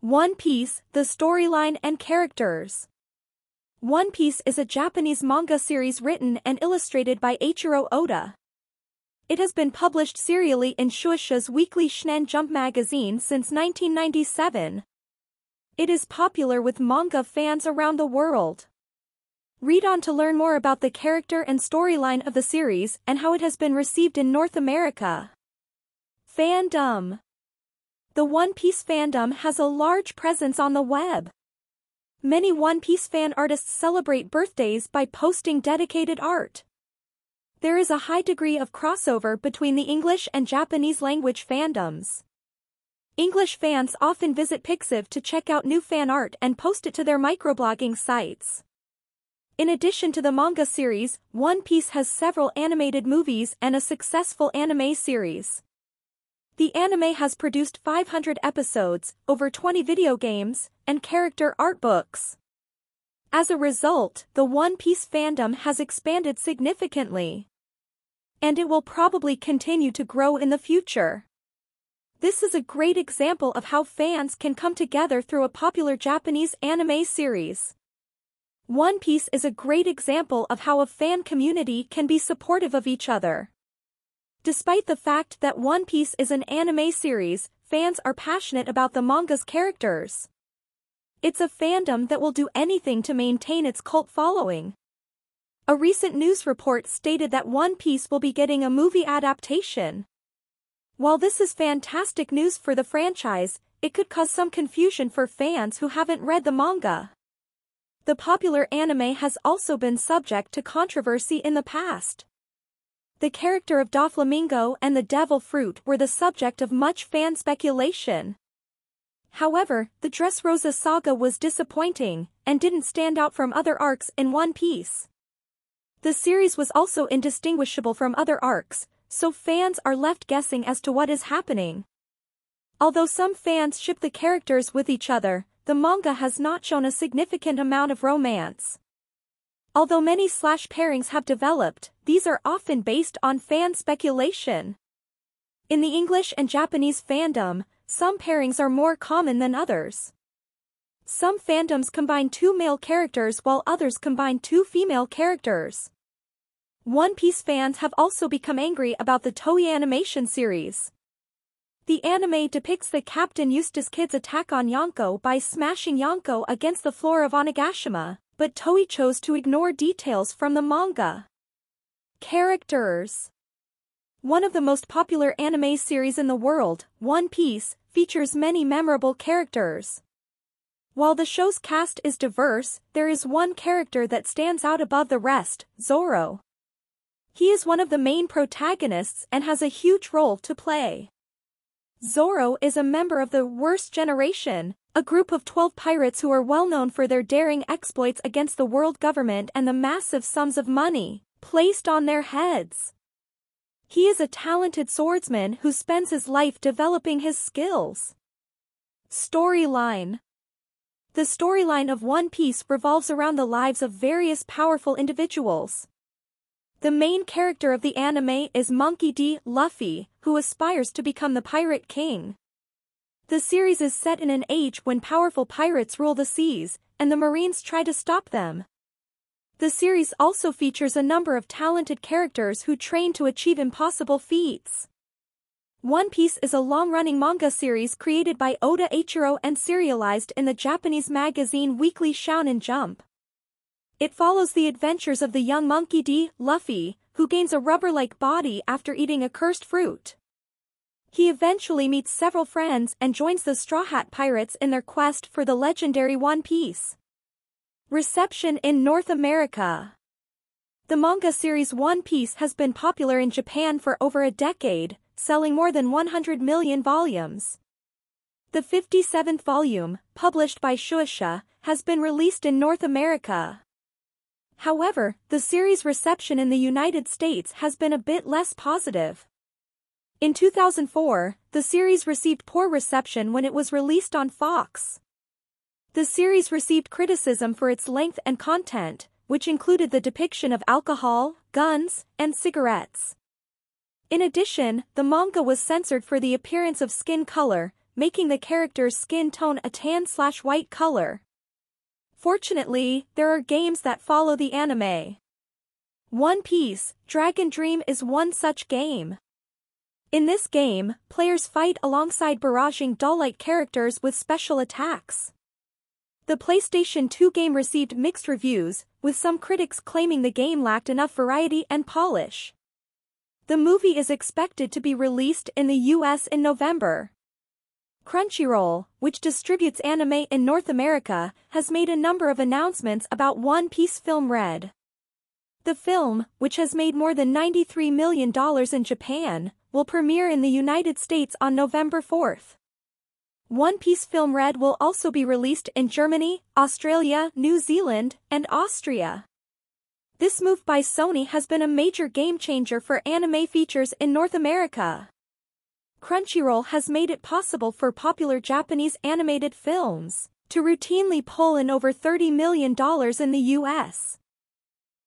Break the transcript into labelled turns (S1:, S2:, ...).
S1: One Piece, the storyline and characters. One Piece is a Japanese manga series written and illustrated by Eiichiro Oda. It has been published serially in Shueisha's weekly Shonen Jump magazine since 1997. It is popular with manga fans around the world. Read on to learn more about the character and storyline of the series and how it has been received in North America. Fandom the One Piece fandom has a large presence on the web. Many One Piece fan artists celebrate birthdays by posting dedicated art. There is a high degree of crossover between the English and Japanese language fandoms. English fans often visit Pixiv to check out new fan art and post it to their microblogging sites. In addition to the manga series, One Piece has several animated movies and a successful anime series. The anime has produced 500 episodes, over 20 video games, and character art books. As a result, the One Piece fandom has expanded significantly. And it will probably continue to grow in the future. This is a great example of how fans can come together through a popular Japanese anime series. One Piece is a great example of how a fan community can be supportive of each other. Despite the fact that One Piece is an anime series, fans are passionate about the manga's characters. It's a fandom that will do anything to maintain its cult following. A recent news report stated that One Piece will be getting a movie adaptation. While this is fantastic news for the franchise, it could cause some confusion for fans who haven't read the manga. The popular anime has also been subject to controversy in the past. The character of Doflamingo and the Devil Fruit were the subject of much fan speculation. However, the Dressrosa saga was disappointing, and didn't stand out from other arcs in One Piece. The series was also indistinguishable from other arcs, so fans are left guessing as to what is happening. Although some fans ship the characters with each other, the manga has not shown a significant amount of romance. Although many slash pairings have developed, these are often based on fan speculation. In the English and Japanese fandom, some pairings are more common than others. Some fandoms combine two male characters while others combine two female characters. One Piece fans have also become angry about the Toei animation series. The anime depicts the Captain Eustass Kid's attack on Yonko by smashing Yonko against the floor of Onigashima but Toei chose to ignore details from the manga. Characters One of the most popular anime series in the world, One Piece, features many memorable characters. While the show's cast is diverse, there is one character that stands out above the rest, Zoro. He is one of the main protagonists and has a huge role to play. Zoro is a member of the worst generation, a group of 12 pirates who are well known for their daring exploits against the world government and the massive sums of money placed on their heads. He is a talented swordsman who spends his life developing his skills. Storyline The storyline of One Piece revolves around the lives of various powerful individuals. The main character of the anime is Monkey D. Luffy, who aspires to become the Pirate King. The series is set in an age when powerful pirates rule the seas, and the Marines try to stop them. The series also features a number of talented characters who train to achieve impossible feats. One Piece is a long-running manga series created by Oda Eiichiro and serialized in the Japanese magazine Weekly Shonen Jump. It follows the adventures of the young monkey D, Luffy, who gains a rubber-like body after eating a cursed fruit. He eventually meets several friends and joins the Straw Hat Pirates in their quest for the legendary One Piece. Reception in North America The manga series One Piece has been popular in Japan for over a decade, selling more than 100 million volumes. The 57th volume, published by Shueisha, has been released in North America. However, the series' reception in the United States has been a bit less positive. In 2004, the series received poor reception when it was released on Fox. The series received criticism for its length and content, which included the depiction of alcohol, guns, and cigarettes. In addition, the manga was censored for the appearance of skin color, making the character's skin tone a tan slash white color. Fortunately, there are games that follow the anime. One Piece, Dragon Dream is one such game. In this game, players fight alongside barraging doll-like characters with special attacks. The PlayStation 2 game received mixed reviews, with some critics claiming the game lacked enough variety and polish. The movie is expected to be released in the US in November. Crunchyroll, which distributes anime in North America, has made a number of announcements about One Piece Film Red. The film, which has made more than $93 million in Japan, will premiere in the United States on November 4th. One Piece Film Red will also be released in Germany, Australia, New Zealand, and Austria. This move by Sony has been a major game changer for anime features in North America. Crunchyroll has made it possible for popular Japanese animated films to routinely pull in over $30 million in the US.